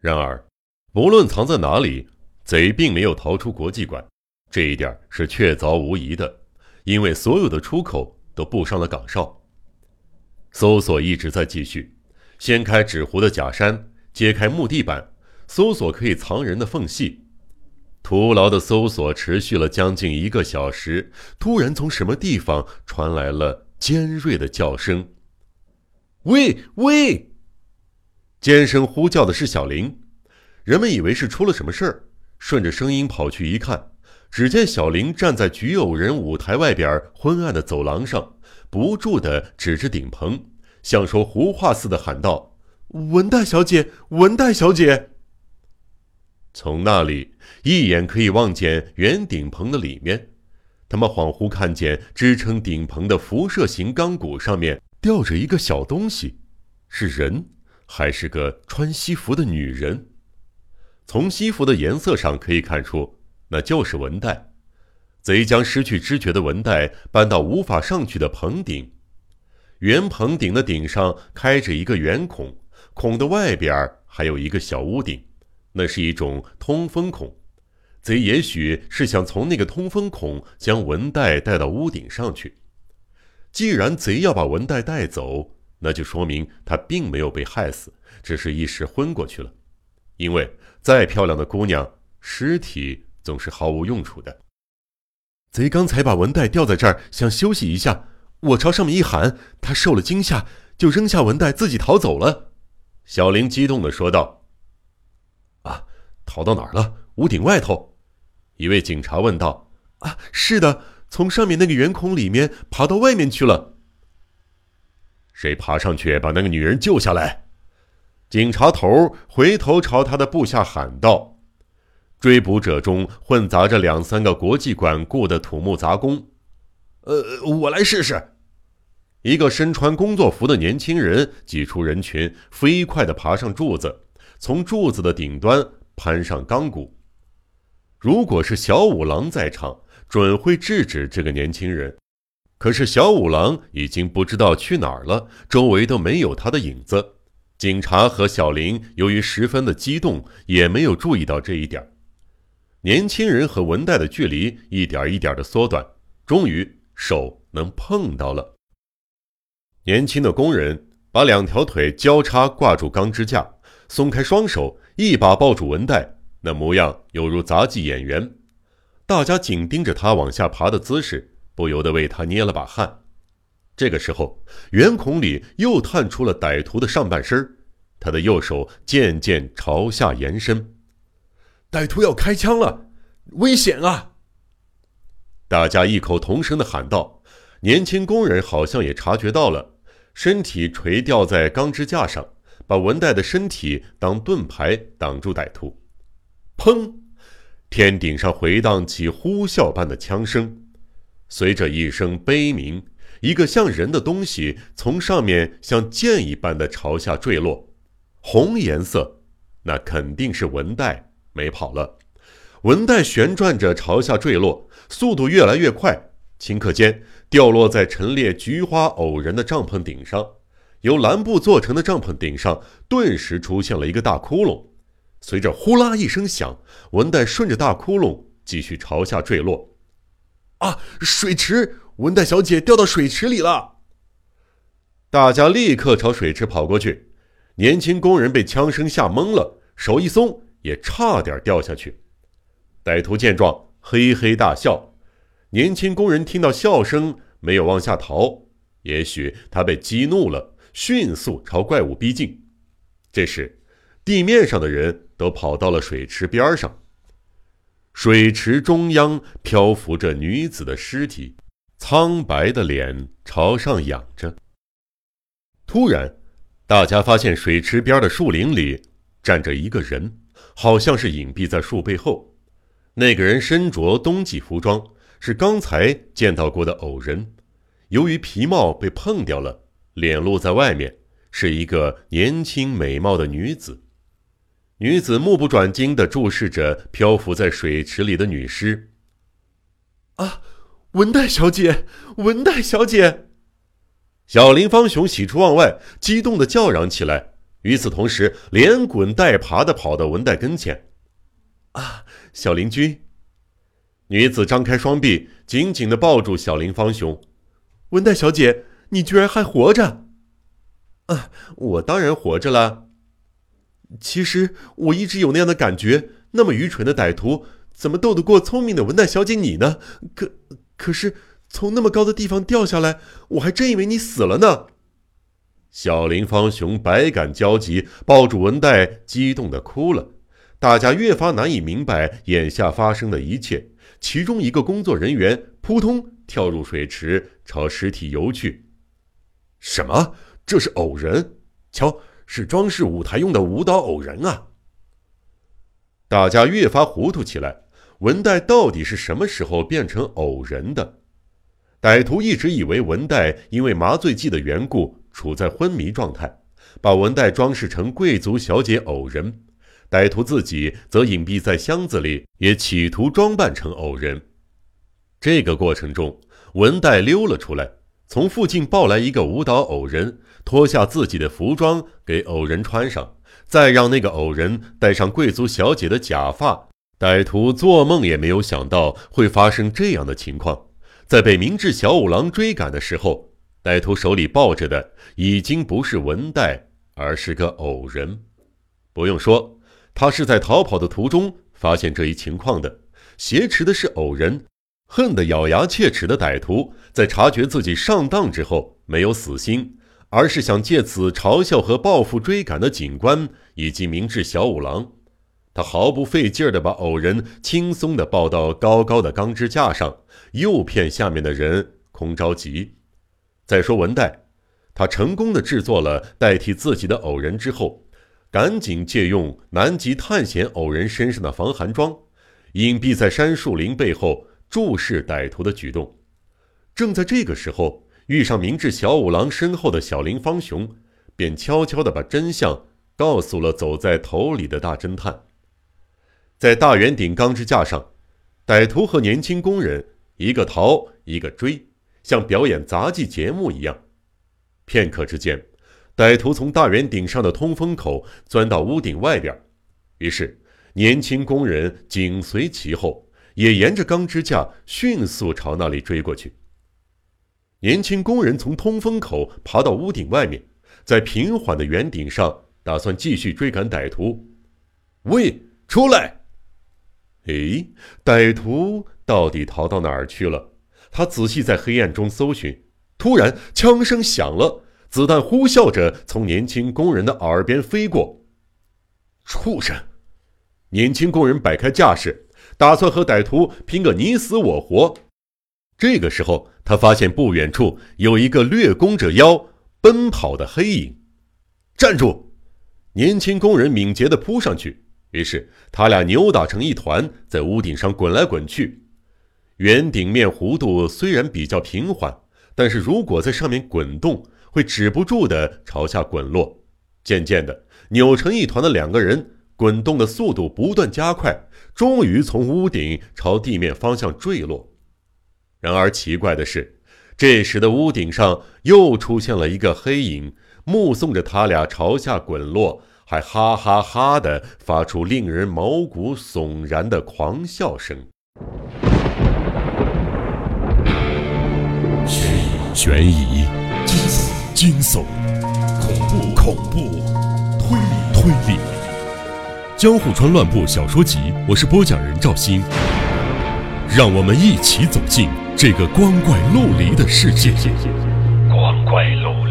然而，无论藏在哪里，贼并没有逃出国际馆，这一点是确凿无疑的，因为所有的出口都布上了岗哨。搜索一直在继续，掀开纸糊的假山，揭开木地板，搜索可以藏人的缝隙。徒劳的搜索持续了将近一个小时，突然从什么地方传来了尖锐的叫声：“喂喂！”尖声呼叫的是小林。人们以为是出了什么事儿，顺着声音跑去一看，只见小林站在菊偶人舞台外边昏暗的走廊上，不住地指着顶棚，像说胡话似的喊道：“文代小姐，文代小姐！”从那里一眼可以望见圆顶棚的里面，他们恍惚看见支撑顶棚的辐射型钢骨上面吊着一个小东西，是人。还是个穿西服的女人，从西服的颜色上可以看出，那就是文代。贼将失去知觉的文代搬到无法上去的棚顶，圆棚顶的顶上开着一个圆孔，孔的外边还有一个小屋顶，那是一种通风孔。贼也许是想从那个通风孔将文代带到屋顶上去。既然贼要把文代带走，那就说明他并没有被害死，只是一时昏过去了。因为再漂亮的姑娘，尸体总是毫无用处的。贼刚才把文袋吊在这儿，想休息一下。我朝上面一喊，他受了惊吓，就扔下文袋自己逃走了。小玲激动地说道：“啊，逃到哪儿了？屋顶外头？”一位警察问道。“啊，是的，从上面那个圆孔里面爬到外面去了。”谁爬上去把那个女人救下来？警察头回头朝他的部下喊道：“追捕者中混杂着两三个国际馆雇的土木杂工。”“呃，我来试试。”一个身穿工作服的年轻人挤出人群，飞快地爬上柱子，从柱子的顶端攀上钢骨。如果是小五郎在场，准会制止这个年轻人。可是小五郎已经不知道去哪儿了，周围都没有他的影子。警察和小林由于十分的激动，也没有注意到这一点。年轻人和文代的距离一点一点的缩短，终于手能碰到了。年轻的工人把两条腿交叉挂住钢支架，松开双手，一把抱住文代，那模样犹如杂技演员。大家紧盯着他往下爬的姿势。不由得为他捏了把汗。这个时候，圆孔里又探出了歹徒的上半身，他的右手渐渐朝下延伸。歹徒要开枪了，危险啊！大家异口同声的喊道。年轻工人好像也察觉到了，身体垂吊在钢支架上，把文代的身体当盾牌挡住歹徒。砰！天顶上回荡起呼啸般的枪声。随着一声悲鸣，一个像人的东西从上面像箭一般的朝下坠落，红颜色，那肯定是文带没跑了。文带旋转着朝下坠落，速度越来越快，顷刻间掉落在陈列菊花偶人的帐篷顶上。由蓝布做成的帐篷顶上顿时出现了一个大窟窿，随着呼啦一声响，文带顺着大窟窿继续朝下坠落。啊！水池，文代小姐掉到水池里了。大家立刻朝水池跑过去。年轻工人被枪声吓懵了，手一松，也差点掉下去。歹徒见状，嘿嘿大笑。年轻工人听到笑声，没有往下逃，也许他被激怒了，迅速朝怪物逼近。这时，地面上的人都跑到了水池边上。水池中央漂浮着女子的尸体，苍白的脸朝上仰着。突然，大家发现水池边的树林里站着一个人，好像是隐蔽在树背后。那个人身着冬季服装，是刚才见到过的偶人。由于皮帽被碰掉了，脸露在外面，是一个年轻美貌的女子。女子目不转睛地注视着漂浮在水池里的女尸。啊，文代小姐，文代小姐！小林方雄喜出望外，激动地叫嚷起来。与此同时，连滚带爬的跑到文代跟前。啊，小林君！女子张开双臂，紧紧的抱住小林芳雄。文代小姐，你居然还活着！啊，我当然活着了。其实我一直有那样的感觉，那么愚蠢的歹徒，怎么斗得过聪明的文代小姐你呢？可可是从那么高的地方掉下来，我还真以为你死了呢。小林芳雄百感交集，抱住文代，激动的哭了。大家越发难以明白眼下发生的一切。其中一个工作人员扑通跳入水池，朝尸体游去。什么？这是偶人？瞧，是装饰舞台用的舞蹈偶人啊！大家越发糊涂起来。文代到底是什么时候变成偶人的？歹徒一直以为文代因为麻醉剂的缘故处在昏迷状态，把文代装饰成贵族小姐偶人。歹徒自己则隐蔽在箱子里，也企图装扮成偶人。这个过程中，文代溜了出来，从附近抱来一个舞蹈偶人，脱下自己的服装给偶人穿上，再让那个偶人戴上贵族小姐的假发。歹徒做梦也没有想到会发生这样的情况。在被明智小五郎追赶的时候，歹徒手里抱着的已经不是文代，而是个偶人。不用说。他是在逃跑的途中发现这一情况的，挟持的是偶人，恨得咬牙切齿的歹徒，在察觉自己上当之后，没有死心，而是想借此嘲笑和报复追赶的警官以及明智小五郎。他毫不费劲儿地把偶人轻松地抱到高高的钢支架上，诱骗下面的人空着急。再说文代，他成功地制作了代替自己的偶人之后。赶紧借用南极探险偶人身上的防寒装，隐蔽在杉树林背后，注视歹徒的举动。正在这个时候，遇上明智小五郎身后的小林芳雄，便悄悄地把真相告诉了走在头里的大侦探。在大圆顶钢支架上，歹徒和年轻工人一个逃一个追，像表演杂技节目一样。片刻之间。歹徒从大圆顶上的通风口钻到屋顶外边，于是年轻工人紧随其后，也沿着钢支架迅速朝那里追过去。年轻工人从通风口爬到屋顶外面，在平缓的圆顶上打算继续追赶歹徒。喂，出来！哎，歹徒到底逃到哪儿去了？他仔细在黑暗中搜寻，突然枪声响了。子弹呼啸着从年轻工人的耳边飞过，畜生！年轻工人摆开架势，打算和歹徒拼个你死我活。这个时候，他发现不远处有一个掠弓着腰奔跑的黑影。站住！年轻工人敏捷地扑上去，于是他俩扭打成一团，在屋顶上滚来滚去。圆顶面弧度虽然比较平缓，但是如果在上面滚动，会止不住地朝下滚落，渐渐的扭成一团的两个人滚动的速度不断加快，终于从屋顶朝地面方向坠落。然而奇怪的是，这时的屋顶上又出现了一个黑影，目送着他俩朝下滚落，还哈哈哈的发出令人毛骨悚然的狂笑声。悬疑。惊悚、恐怖、恐怖、推理、推理，《江户川乱步小说集》，我是播讲人赵鑫，让我们一起走进这个光怪陆离的世界，光怪陆离。